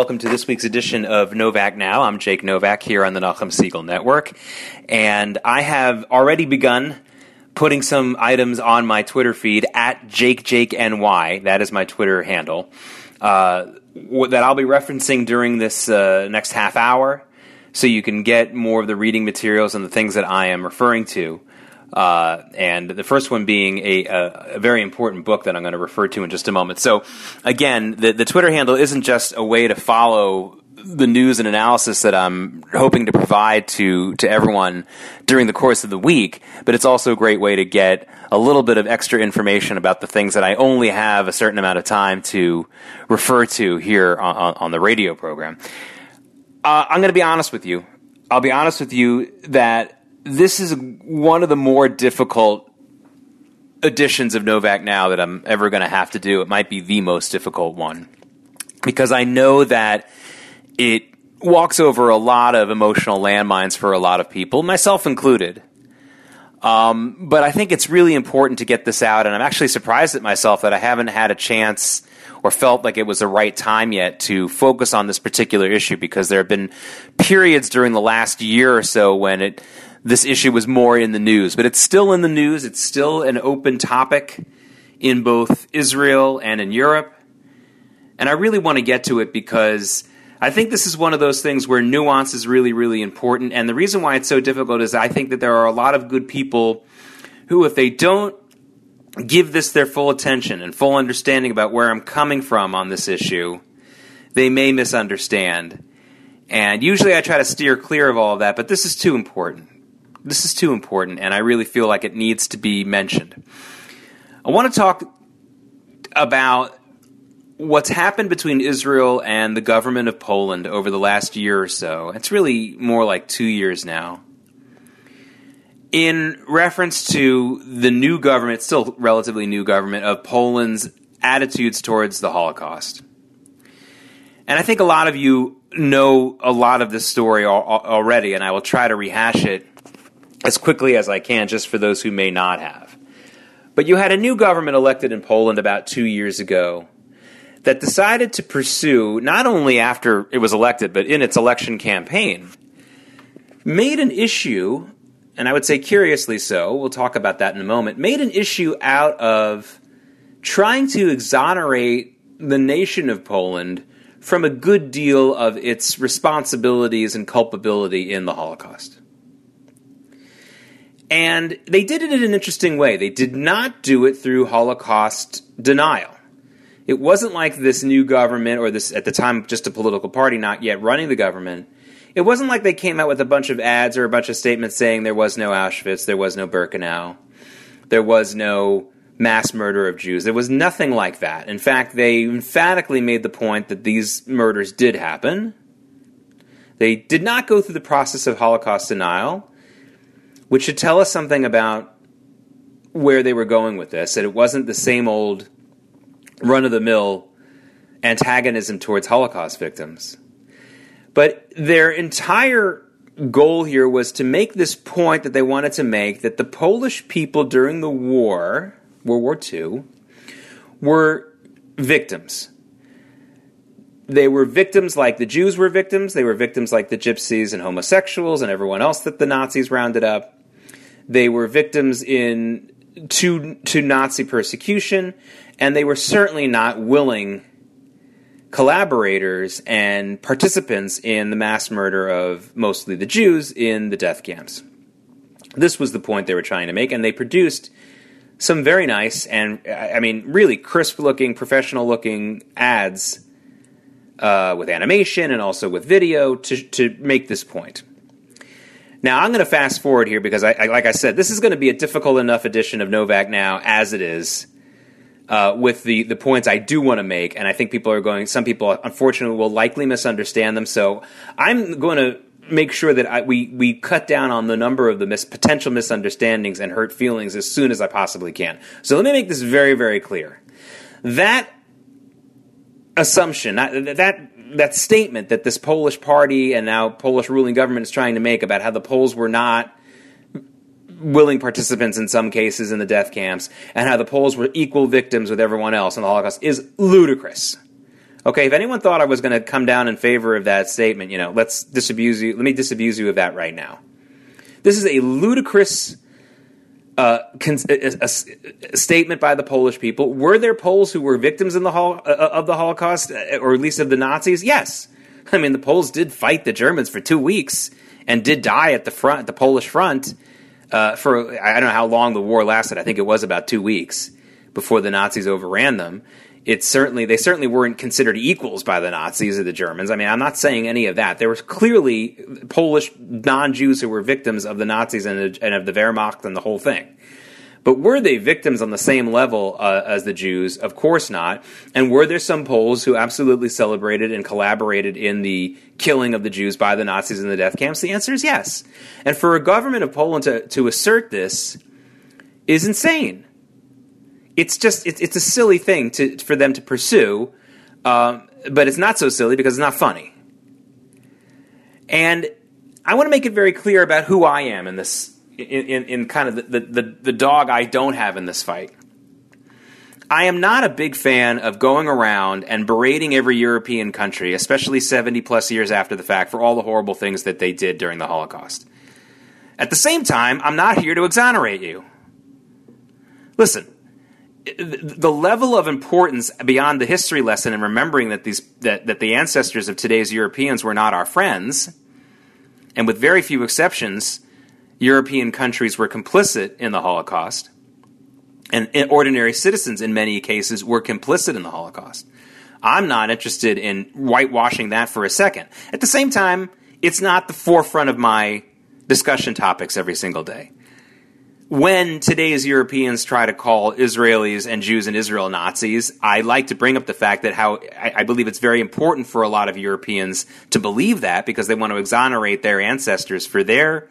welcome to this week's edition of Novak Now. I'm Jake Novak here on the Nachum Segal Network, and I have already begun putting some items on my Twitter feed at JakeJakeNY. That is my Twitter handle. Uh, that I'll be referencing during this uh, next half hour, so you can get more of the reading materials and the things that I am referring to. Uh, and the first one being a, a, a, very important book that I'm going to refer to in just a moment. So, again, the, the Twitter handle isn't just a way to follow the news and analysis that I'm hoping to provide to to everyone during the course of the week, but it's also a great way to get a little bit of extra information about the things that I only have a certain amount of time to refer to here on, on the radio program. Uh, I'm going to be honest with you. I'll be honest with you that this is one of the more difficult editions of Novak now that I'm ever going to have to do. It might be the most difficult one because I know that it walks over a lot of emotional landmines for a lot of people, myself included. Um, but I think it's really important to get this out, and I'm actually surprised at myself that I haven't had a chance or felt like it was the right time yet to focus on this particular issue because there have been periods during the last year or so when it this issue was more in the news, but it's still in the news. It's still an open topic in both Israel and in Europe. And I really want to get to it because I think this is one of those things where nuance is really, really important. And the reason why it's so difficult is I think that there are a lot of good people who, if they don't give this their full attention and full understanding about where I'm coming from on this issue, they may misunderstand. And usually I try to steer clear of all of that, but this is too important. This is too important, and I really feel like it needs to be mentioned. I want to talk about what's happened between Israel and the government of Poland over the last year or so. It's really more like two years now. In reference to the new government, still relatively new government, of Poland's attitudes towards the Holocaust. And I think a lot of you know a lot of this story already, and I will try to rehash it as quickly as I can, just for those who may not have. But you had a new government elected in Poland about two years ago that decided to pursue, not only after it was elected, but in its election campaign, made an issue, and I would say curiously so, we'll talk about that in a moment, made an issue out of trying to exonerate the nation of Poland from a good deal of its responsibilities and culpability in the Holocaust. And they did it in an interesting way. They did not do it through Holocaust denial. It wasn't like this new government, or this, at the time, just a political party not yet running the government. It wasn't like they came out with a bunch of ads or a bunch of statements saying there was no Auschwitz, there was no Birkenau, there was no mass murder of Jews. There was nothing like that. In fact, they emphatically made the point that these murders did happen. They did not go through the process of Holocaust denial which should tell us something about where they were going with this. That it wasn't the same old run of the mill antagonism towards Holocaust victims. But their entire goal here was to make this point that they wanted to make that the Polish people during the war, World War II, were victims. They were victims like the Jews were victims, they were victims like the gypsies and homosexuals and everyone else that the Nazis rounded up. They were victims in to to Nazi persecution, and they were certainly not willing collaborators and participants in the mass murder of mostly the Jews in the death camps. This was the point they were trying to make, and they produced some very nice and I mean really crisp looking, professional looking ads uh, with animation and also with video to to make this point. Now I'm going to fast forward here because, I, I, like I said, this is going to be a difficult enough edition of Novak now as it is. Uh, with the the points I do want to make, and I think people are going. Some people, unfortunately, will likely misunderstand them. So I'm going to make sure that I, we we cut down on the number of the mis- potential misunderstandings and hurt feelings as soon as I possibly can. So let me make this very very clear. That assumption, that, that that statement that this Polish party and now Polish ruling government is trying to make about how the Poles were not willing participants in some cases in the death camps and how the Poles were equal victims with everyone else in the Holocaust is ludicrous. Okay, if anyone thought I was going to come down in favor of that statement, you know, let's disabuse you. Let me disabuse you of that right now. This is a ludicrous uh, a, a, a, statement by the Polish people. Were there Poles who were victims in the hol- uh, of the Holocaust, uh, or at least of the Nazis? Yes. I mean, the Poles did fight the Germans for two weeks and did die at the front, the Polish front, uh, for I don't know how long the war lasted. I think it was about two weeks before the Nazis overran them it's certainly they certainly weren't considered equals by the Nazis or the Germans. I mean, I'm not saying any of that. There was clearly Polish non-Jews who were victims of the Nazis and, and of the Wehrmacht and the whole thing. But were they victims on the same level uh, as the Jews? Of course not. And were there some Poles who absolutely celebrated and collaborated in the killing of the Jews by the Nazis in the death camps? The answer is yes. And for a government of Poland to, to assert this is insane it's just it's, it's a silly thing to for them to pursue, um, but it's not so silly because it's not funny. And I want to make it very clear about who I am in this, in, in, in kind of the, the, the dog I don't have in this fight. I am not a big fan of going around and berating every European country, especially 70 plus years after the fact, for all the horrible things that they did during the Holocaust. At the same time, I'm not here to exonerate you. Listen, the level of importance beyond the history lesson and remembering that these that, that the ancestors of today's Europeans were not our friends, and with very few exceptions, European countries were complicit in the Holocaust, and ordinary citizens in many cases were complicit in the Holocaust. I'm not interested in whitewashing that for a second. At the same time, it's not the forefront of my discussion topics every single day when today's Europeans try to call Israelis and Jews in Israel Nazis, I like to bring up the fact that how I, I, believe it's very important for a lot of Europeans to believe that because they want to exonerate their ancestors for their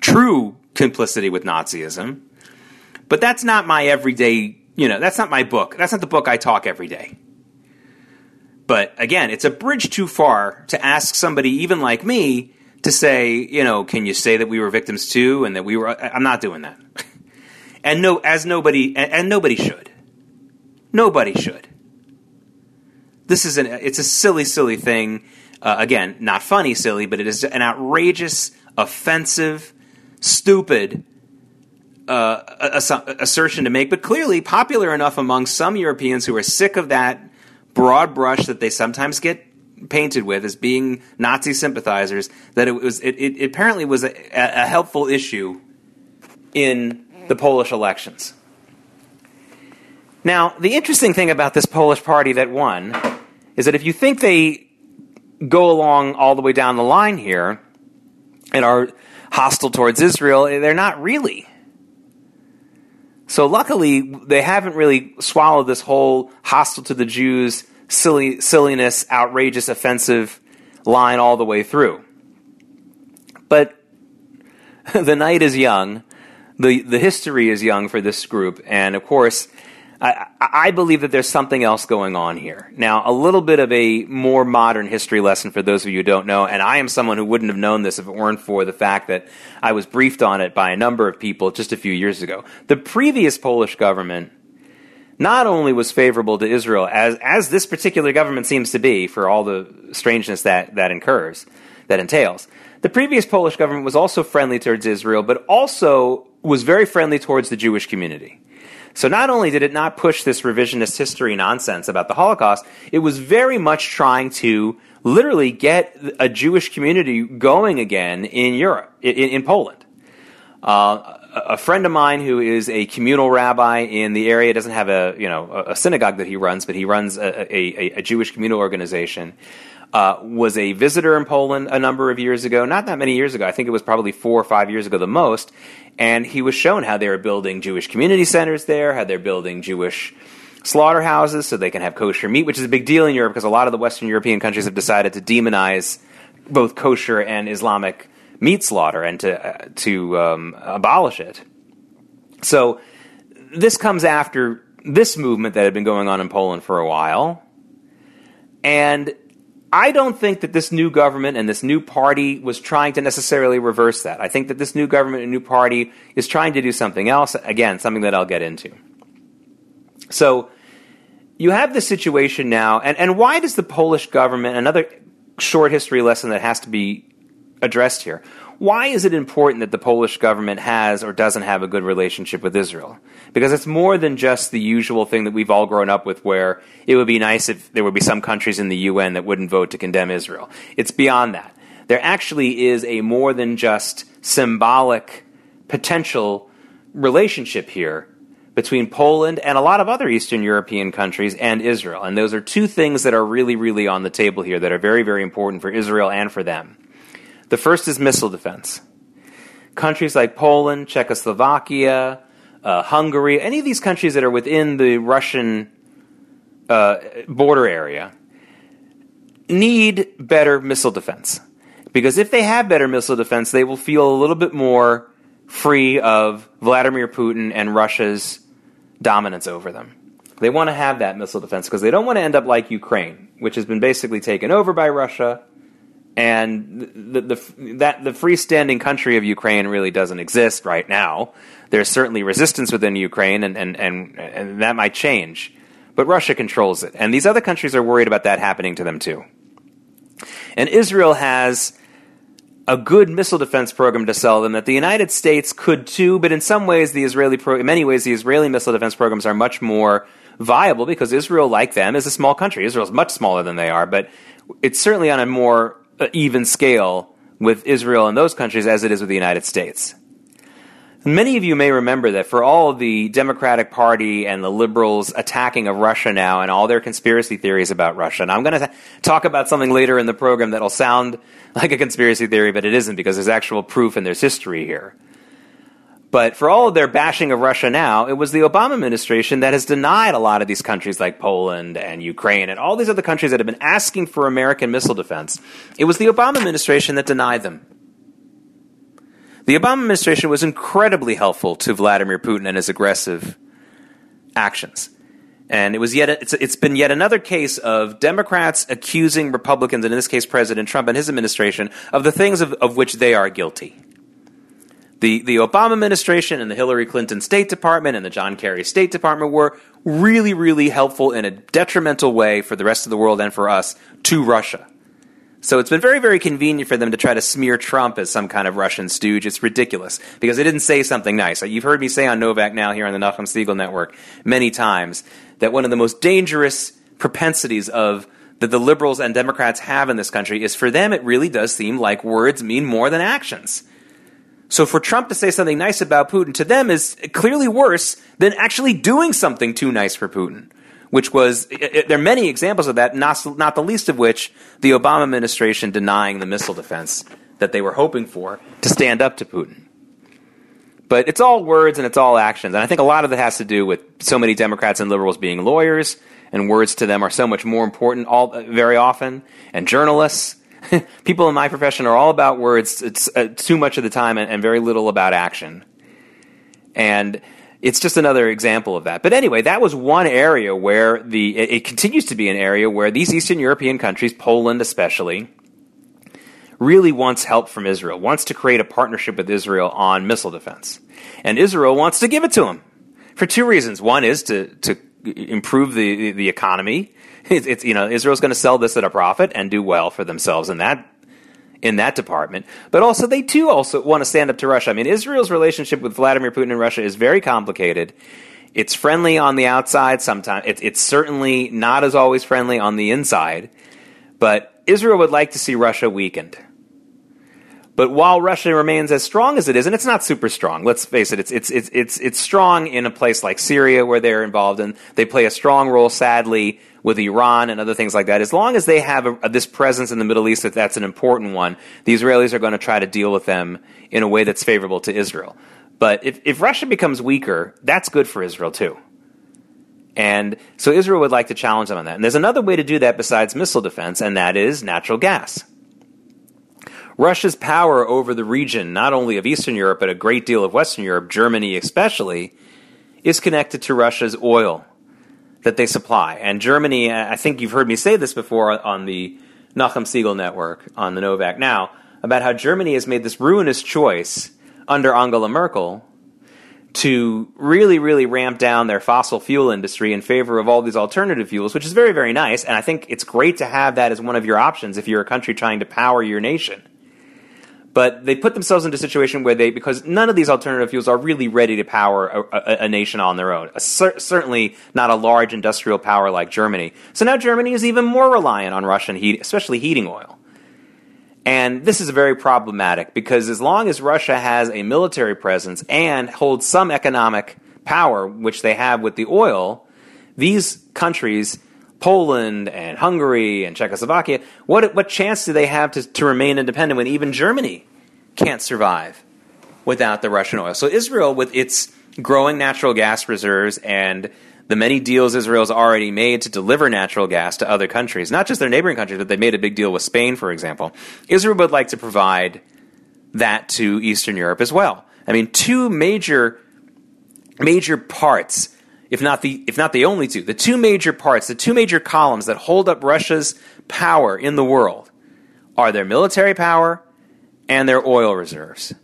true complicity with Nazism. But that's not my everyday, you know, that's not my book. That's not the book I talk every day. But again, it's a bridge too far to ask somebody, even like me, to say, you know, can you say that we were victims too, and that we were? I'm not doing that. and no, as nobody, and, and nobody should. Nobody should. This is an. It's a silly, silly thing. Uh, again, not funny, silly, but it is an outrageous, offensive, stupid uh, assertion to make, but clearly popular enough among some Europeans who are sick of that broad brush that they sometimes get painted with as being Nazi sympathizers that it was it, it apparently was a, a helpful issue in the Polish elections. Now, the interesting thing about this Polish party that won is that if you think they go along all the way down the line here and are hostile towards Israel, eh, they're not really. So luckily, they haven't really swallowed this whole hostile to the Jews silly, silliness, outrageous, offensive line all the way through. But the night is young, the the history is young for this group, and of course. I, I, believe that there's something else going on here. Now, a little bit of a more modern history lesson for those of you who don't know, and I am someone who wouldn't have known this if it weren't for the fact that I was briefed on it by a number of people just a few years ago. The previous Polish government not only was favorable to Israel, as, as this particular government seems to be, for all the strangeness that, that incurs, that entails, the previous Polish government was also friendly towards Israel, but also was very friendly towards the Jewish community. So not only did it not push this revisionist history nonsense about the Holocaust, it was very much trying to literally get a Jewish community going again in Europe, in, in Poland. Uh, a friend of mine who is a communal rabbi in the area doesn't have a you know a synagogue that he runs, but he runs a, a, a Jewish communal organization. Uh, was a visitor in Poland a number of years ago, not that many years ago. I think it was probably four or five years ago, the most. And he was shown how they were building Jewish community centers there, how they're building Jewish slaughterhouses so they can have kosher meat, which is a big deal in Europe because a lot of the Western European countries have decided to demonize both kosher and Islamic meat slaughter and to uh, to um, abolish it. So this comes after this movement that had been going on in Poland for a while, and I don't think that this new government and this new party was trying to necessarily reverse that. I think that this new government and new party is trying to do something else. Again, something that I'll get into. So you have this situation now, and, and why does the Polish government, another short history lesson that has to be addressed here, why is it important that the Polish government has or doesn't have a good relationship with Israel? Because it's more than just the usual thing that we've all grown up with where it would be nice if there would be some countries in the UN that wouldn't vote to condemn Israel. It's beyond that. There actually is a more than just symbolic potential relationship here between Poland and a lot of other Eastern European countries and Israel. And those are two things that are really, really on the table here that are very, very important for Israel and for them. The first is missile defense. Countries like Poland, Czechoslovakia, uh, Hungary, any of these countries that are within the Russian uh, border area need better missile defense. Because if they have better missile defense, they will feel a little bit more free of Vladimir Putin and Russia's dominance over them. They want to have that missile defense because they don't want to end up like Ukraine, which has been basically taken over by Russia, and the, the, that the freestanding country of Ukraine really doesn't exist right now. There's certainly resistance within Ukraine, and, and, and, and that might change, but Russia controls it, and these other countries are worried about that happening to them too. And Israel has a good missile defense program to sell them that the United States could too, but in some ways, the Israeli pro- in many ways, the Israeli missile defense programs are much more viable because Israel, like them, is a small country. Israel is much smaller than they are, but it's certainly on a more even scale with Israel and those countries as it is with the United States. Many of you may remember that for all the Democratic Party and the liberals attacking of Russia now and all their conspiracy theories about Russia, and I'm going to talk about something later in the program that'll sound like a conspiracy theory, but it isn't because there's actual proof and there's history here. But for all of their bashing of Russia now, it was the Obama administration that has denied a lot of these countries like Poland and Ukraine and all these other countries that have been asking for American missile defense. It was the Obama administration that denied them. The Obama administration was incredibly helpful to Vladimir Putin and his aggressive actions. And it was yet it's, it's been yet another case of Democrats accusing Republicans, and in this case President Trump and his administration, of the things of, of which they are guilty. The, the Obama administration and the Hillary Clinton State Department and the John Kerry State Department were really, really helpful in a detrimental way for the rest of the world and for us to Russia. So it's been very, very convenient for them to try to smear Trump as some kind of Russian stooge. It's ridiculous because they didn't say something nice. You've heard me say on Novak now here on the Nachum Segal Network many times that one of the most dangerous propensities of that the liberals and Democrats have in this country is for them it really does seem like words mean more than actions. So for Trump to say something nice about Putin to them is clearly worse than actually doing something too nice for Putin which was there are many examples of that, not, not the least of which the Obama administration denying the missile defense that they were hoping for to stand up to Putin. But it's all words and it's all actions. And I think a lot of it has to do with so many Democrats and liberals being lawyers, and words to them are so much more important all, very often, and journalists. People in my profession are all about words it's, uh, too much of the time and, and very little about action. And it's just another example of that. But anyway, that was one area where the it, it continues to be an area where these Eastern European countries, Poland especially, really wants help from Israel, wants to create a partnership with Israel on missile defense. And Israel wants to give it to them for two reasons. One is to, to improve the, the economy. It's, it's you know, Israel's going to sell this at a profit and do well for themselves in that in that department. But also, they too also want to stand up to Russia. I mean, Israel's relationship with Vladimir Putin and Russia is very complicated. It's friendly on the outside. Sometimes it, it's certainly not as always friendly on the inside. But Israel would like to see Russia weakened. But while Russia remains as strong as it is, and it's not super strong, let's face it, it's, it's, it's, it's, it's strong in a place like Syria where they're involved and they play a strong role, sadly, with Iran and other things like that. As long as they have a, this presence in the Middle East, if that's an important one, the Israelis are going to try to deal with them in a way that's favorable to Israel. But if, if Russia becomes weaker, that's good for Israel too. And so Israel would like to challenge them on that. And there's another way to do that besides missile defense, and that is natural gas. Russia's power over the region, not only of Eastern Europe, but a great deal of Western Europe, Germany especially, is connected to Russia's oil that they supply. And Germany, I think you've heard me say this before on the Nachum Segal network, on the Novak Now, about how Germany has made this ruinous choice under Angela Merkel to really, really ramp down their fossil fuel industry in favor of all these alternative fuels, which is very, very nice. And I think it's great to have that as one of your options if you're a country trying to power your nation. But they put themselves into a situation where they, because none of these alternative fuels are really ready to power a, a, a nation on their own. Cer- certainly not a large industrial power like Germany. So now Germany is even more reliant on Russian heat, especially heating oil. And this is very problematic because as long as Russia has a military presence and holds some economic power, which they have with the oil, these countries, Poland and Hungary and Czechoslovakia, what, what chance do they have to, to remain independent when even Germany can't survive without the Russian oil? So Israel, with its growing natural gas reserves and the many deals Israel's already made to deliver natural gas to other countries, not just their neighboring countries, but they made a big deal with Spain, for example. Israel would like to provide that to Eastern Europe as well. I mean, two major major parts, if not the if not the only two, the two major parts, the two major columns that hold up Russia's power in the world are their military power and their oil reserves.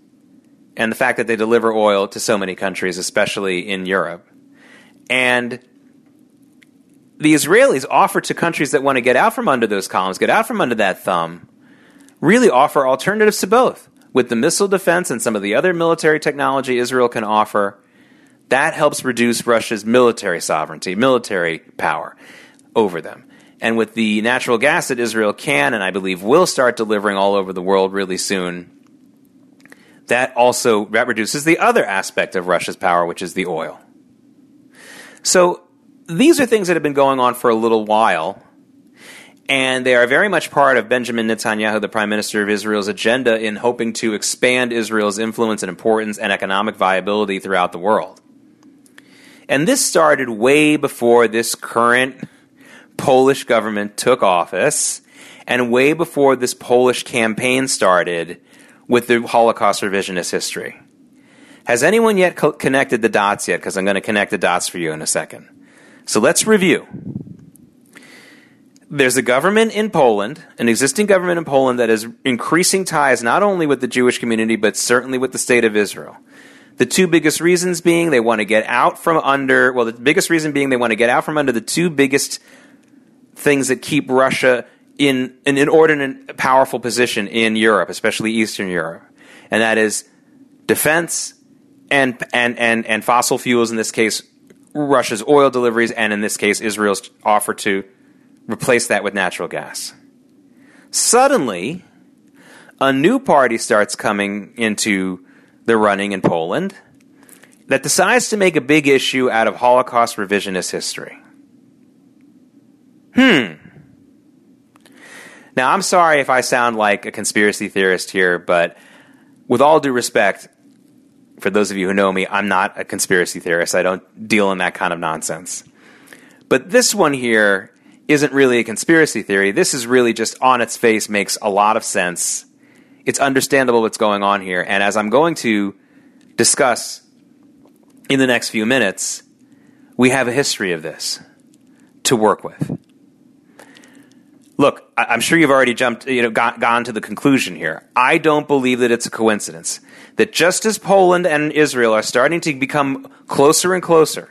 And the fact that they deliver oil to so many countries, especially in Europe. And the Israelis offer to countries that want to get out from under those columns, get out from under that thumb, really offer alternatives to both. With the missile defense and some of the other military technology Israel can offer, that helps reduce Russia's military sovereignty, military power over them. And with the natural gas that Israel can and I believe will start delivering all over the world really soon, that also that reduces the other aspect of Russia's power, which is the oil. So these are things that have been going on for a little while, and they are very much part of Benjamin Netanyahu, the Prime Minister of Israel's agenda in hoping to expand Israel's influence and importance and economic viability throughout the world. And this started way before this current Polish government took office, and way before this Polish campaign started with the Holocaust revisionist history. Has anyone yet co- connected the dots yet? Because I'm going to connect the dots for you in a second. So let's review. There's a government in Poland, an existing government in Poland that is increasing ties not only with the Jewish community, but certainly with the state of Israel. The two biggest reasons being they want to get out from under, well, the biggest reason being they want to get out from under the two biggest things that keep Russia in an inordinate, powerful position in Europe, especially Eastern Europe. And that is defense and and and and fossil fuels in this case Russia's oil deliveries and in this case Israel's offer to replace that with natural gas. Suddenly, a new party starts coming into the running in Poland that decides to make a big issue out of Holocaust revisionist history. Hmm. Now, I'm sorry if I sound like a conspiracy theorist here, but with all due respect, for those of you who know me, I'm not a conspiracy theorist. I don't deal in that kind of nonsense. But this one here isn't really a conspiracy theory. This is really just on its face makes a lot of sense. It's understandable what's going on here. And as I'm going to discuss in the next few minutes, we have a history of this to work with. Look, I'm sure you've already jumped, you know, got, gone to the conclusion here. I don't believe that it's a coincidence that just as Poland and Israel are starting to become closer and closer,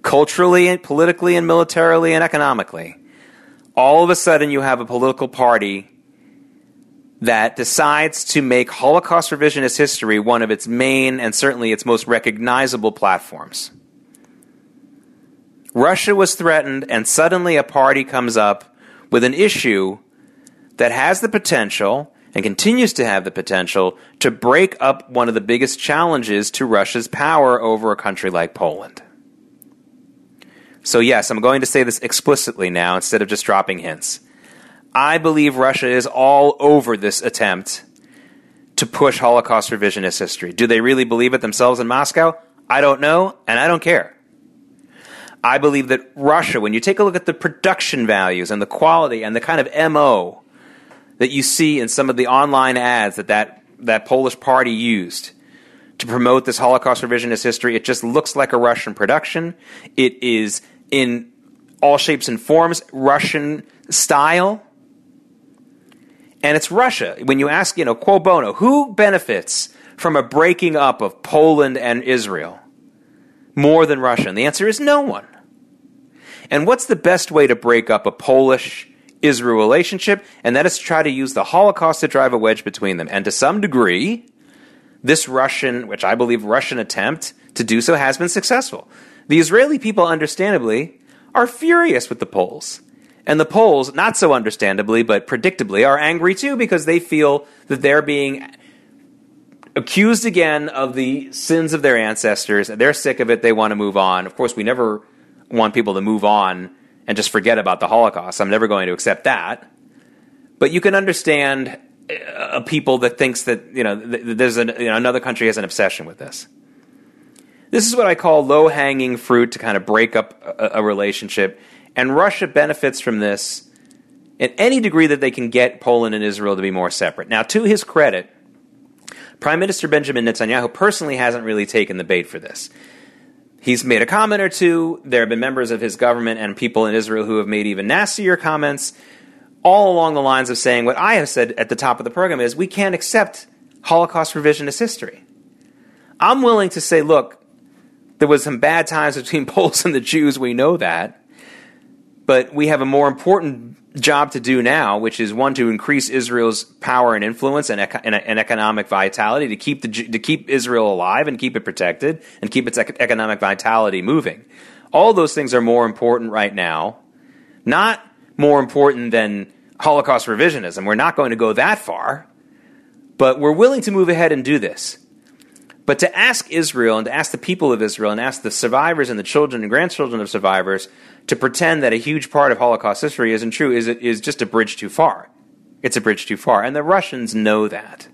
culturally and politically and militarily and economically, all of a sudden you have a political party that decides to make Holocaust revisionist history one of its main and certainly its most recognizable platforms. Russia was threatened, and suddenly a party comes up with an issue that has the potential and continues to have the potential to break up one of the biggest challenges to Russia's power over a country like Poland. So, yes, I'm going to say this explicitly now instead of just dropping hints. I believe Russia is all over this attempt to push Holocaust revisionist history. Do they really believe it themselves in Moscow? I don't know, and I don't care. I believe that Russia, when you take a look at the production values and the quality and the kind of MO that you see in some of the online ads that that, that Polish party used to promote this Holocaust revisionist history, it just looks like a Russian production. It is in all shapes and forms Russian style. And it's Russia. When you ask, you know, quo bono, who benefits from a breaking up of Poland and Israel? more than Russia? And the answer is no one. And what's the best way to break up a Polish Israel relationship? And that is to try to use the Holocaust to drive a wedge between them. And to some degree, this Russian, which I believe Russian attempt to do so has been successful. The Israeli people, understandably, are furious with the Poles. And the Poles, not so understandably, but predictably, are angry too because they feel that they're being accused again of the sins of their ancestors. They're sick of it. They want to move on. Of course, we never want people to move on and just forget about the Holocaust. I'm never going to accept that. But you can understand uh, a people that thinks that you know there's an, you know, another country has an obsession with this. This is what I call low hanging fruit to kind of break up a, a relationship, and Russia benefits from this in any degree that they can get Poland and Israel to be more separate. Now, to his credit, Prime Minister Benjamin Netanyahu personally hasn't really taken the bait for this. He's made a comment or two. There have been members of his government and people in Israel who have made even nastier comments, all along the lines of saying what I have said at the top of the program is we can't accept Holocaust revisionist history. I'm willing to say, look, there was some bad times between Poles and the Jews, we know that. But we have a more important job to do now, which is one to increase Israel's power and influence and, and, and economic vitality to keep the to keep Israel alive and keep it protected and keep its ec- economic vitality moving. All those things are more important right now, not more important than Holocaust revisionism. We're not going to go that far, but we're willing to move ahead and do this. But to ask Israel and to ask the people of Israel and ask the survivors and the children and grandchildren of survivors to pretend that a huge part of Holocaust history isn't true is, is just a bridge too far. It's a bridge too far. And the Russians know that.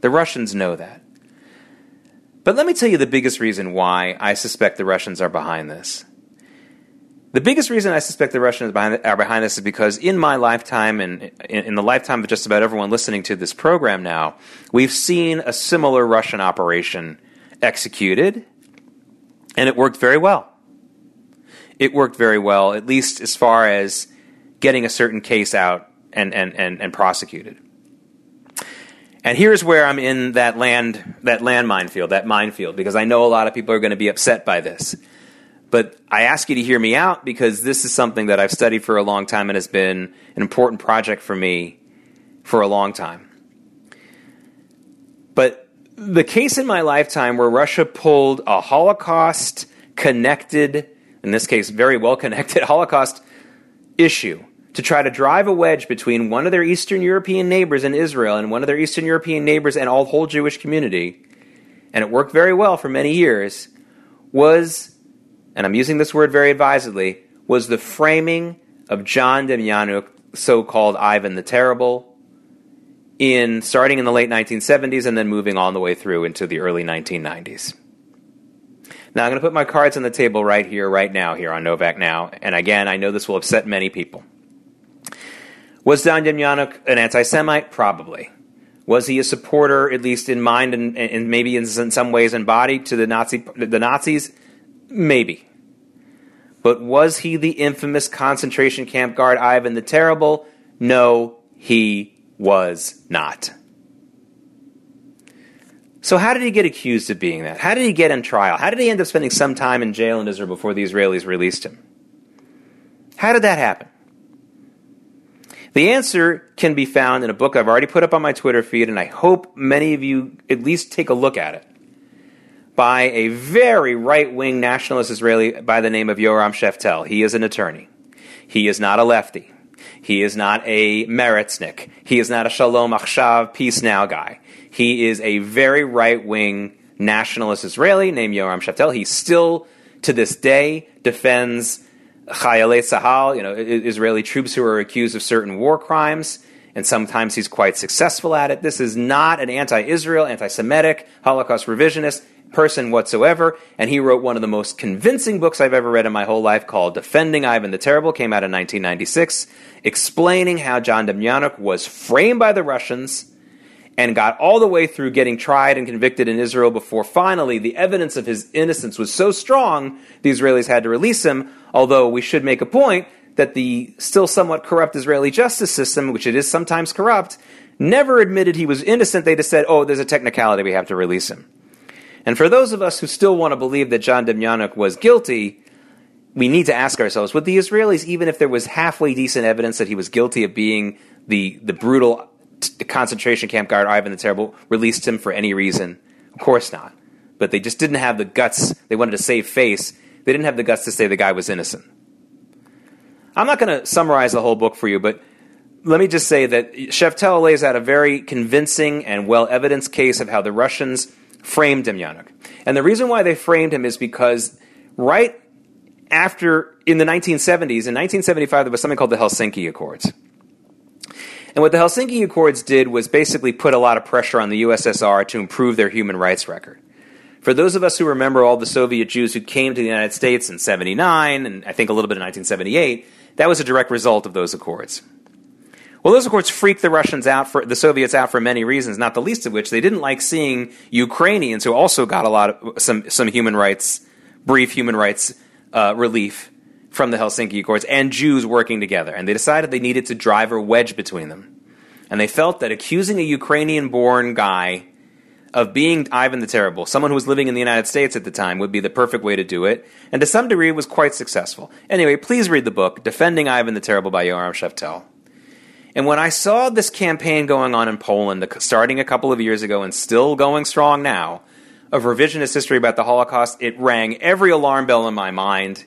The Russians know that. But let me tell you the biggest reason why I suspect the Russians are behind this. The biggest reason I suspect the Russians are behind this is because in my lifetime and in the lifetime of just about everyone listening to this program now, we've seen a similar Russian operation executed, and it worked very well. It worked very well, at least as far as getting a certain case out and, and, and, and prosecuted. And here's where I'm in that land that land minefield, that minefield, because I know a lot of people are going to be upset by this. But I ask you to hear me out because this is something that I've studied for a long time and has been an important project for me for a long time. But the case in my lifetime where Russia pulled a Holocaust connected, in this case, very well connected Holocaust issue to try to drive a wedge between one of their Eastern European neighbors and Israel and one of their Eastern European neighbors and all the whole Jewish community, and it worked very well for many years, was and I'm using this word very advisedly, was the framing of John Demjanjuk, so called Ivan the Terrible, in starting in the late 1970s and then moving all the way through into the early 1990s. Now, I'm going to put my cards on the table right here, right now, here on Novak Now. And again, I know this will upset many people. Was John Demjanjuk an anti Semite? Probably. Was he a supporter, at least in mind and, and maybe in some ways in body, to the Nazi the Nazis? Maybe. But was he the infamous concentration camp guard Ivan the Terrible? No, he was not. So, how did he get accused of being that? How did he get in trial? How did he end up spending some time in jail in Israel before the Israelis released him? How did that happen? The answer can be found in a book I've already put up on my Twitter feed, and I hope many of you at least take a look at it by a very right wing nationalist Israeli by the name of Yoram Sheftel. He is an attorney. He is not a lefty. He is not a Meretznik. He is not a Shalom Achshav Peace Now guy. He is a very right wing nationalist Israeli named Yoram Sheftel. He still, to this day, defends Chayalei Sahal, you know, Israeli troops who are accused of certain war crimes and sometimes he's quite successful at it. This is not an anti Israel, anti Semitic, Holocaust revisionist person whatsoever, and he wrote one of the most convincing books I've ever read in my whole life called Defending Ivan the Terrible, came out in 1996, explaining how John Demjanjuk was framed by the Russians and got all the way through getting tried and convicted in Israel before finally the evidence of his innocence was so strong the Israelis had to release him, although we should make a point that the still somewhat corrupt Israeli justice system, which it is sometimes corrupt, never admitted he was innocent. They just said, oh, there's a technicality, we have to release him. And for those of us who still want to believe that John Demjanjuk was guilty, we need to ask ourselves would the Israelis, even if there was halfway decent evidence that he was guilty of being the, the brutal t- concentration camp guard Ivan the Terrible, released him for any reason? Of course not. But they just didn't have the guts. They wanted to save face. They didn't have the guts to say the guy was innocent. I'm not going to summarize the whole book for you, but let me just say that Sheftel lays out a very convincing and well evidenced case of how the Russians framed Demjanjuk. And the reason why they framed him is because right after, in the 1970s, in 1975, there was something called the Helsinki Accords. And what the Helsinki Accords did was basically put a lot of pressure on the USSR to improve their human rights record. For those of us who remember all the Soviet Jews who came to the United States in 79 and I think a little bit in 1978, that was a direct result of those accords. Well, those accords freaked the Russians out for the Soviets out for many reasons, not the least of which they didn't like seeing Ukrainians who also got a lot of some some human rights, brief human rights uh, relief from the Helsinki Accords and Jews working together, and they decided they needed to drive a wedge between them. And they felt that accusing a Ukrainian-born guy of being Ivan the Terrible, someone who was living in the United States at the time, would be the perfect way to do it. And to some degree, it was quite successful. Anyway, please read the book, Defending Ivan the Terrible by Yoram Sheftel. And when I saw this campaign going on in Poland, starting a couple of years ago and still going strong now, of revisionist history about the Holocaust, it rang every alarm bell in my mind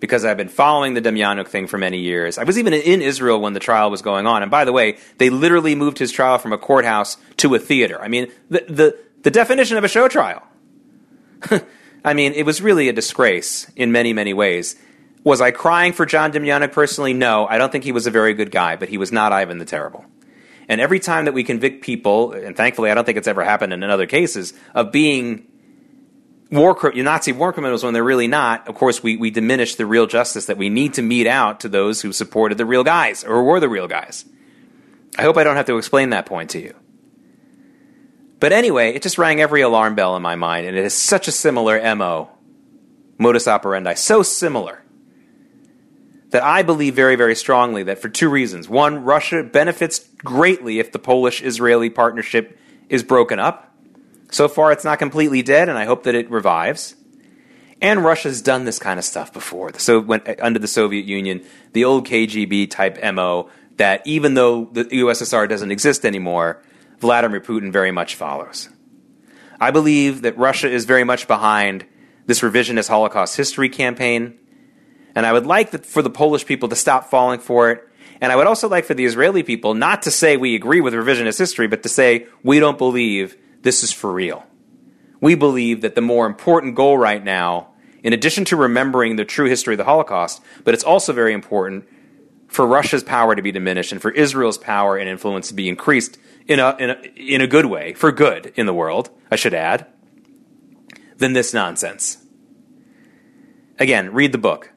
because I've been following the Demjanjuk thing for many years. I was even in Israel when the trial was going on. And by the way, they literally moved his trial from a courthouse to a theater. I mean, the, the, the definition of a show trial. I mean, it was really a disgrace in many, many ways. Was I crying for John Demjanjuk personally? No, I don't think he was a very good guy, but he was not Ivan the Terrible. And every time that we convict people, and thankfully I don't think it's ever happened in other cases, of being war Nazi war criminals when they're really not, of course, we, we diminish the real justice that we need to mete out to those who supported the real guys or were the real guys. I hope I don't have to explain that point to you. But anyway, it just rang every alarm bell in my mind, and it is such a similar MO, modus operandi, so similar that I believe very, very strongly that for two reasons. One, Russia benefits greatly if the Polish Israeli partnership is broken up. So far, it's not completely dead, and I hope that it revives. And Russia's done this kind of stuff before. So when, under the Soviet Union, the old KGB type MO that even though the USSR doesn't exist anymore, Vladimir Putin very much follows. I believe that Russia is very much behind this revisionist Holocaust history campaign, and I would like the, for the Polish people to stop falling for it. And I would also like for the Israeli people not to say we agree with revisionist history, but to say we don't believe this is for real. We believe that the more important goal right now, in addition to remembering the true history of the Holocaust, but it's also very important for Russia's power to be diminished and for Israel's power and influence to be increased in a, in a, in a good way, for good in the world, I should add, than this nonsense. Again, read the book,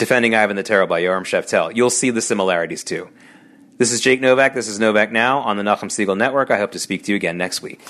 Defending Ivan the Terrible by Yoram Sheftel. You'll see the similarities too. This is Jake Novak. This is Novak Now on the Nachum Segal Network. I hope to speak to you again next week.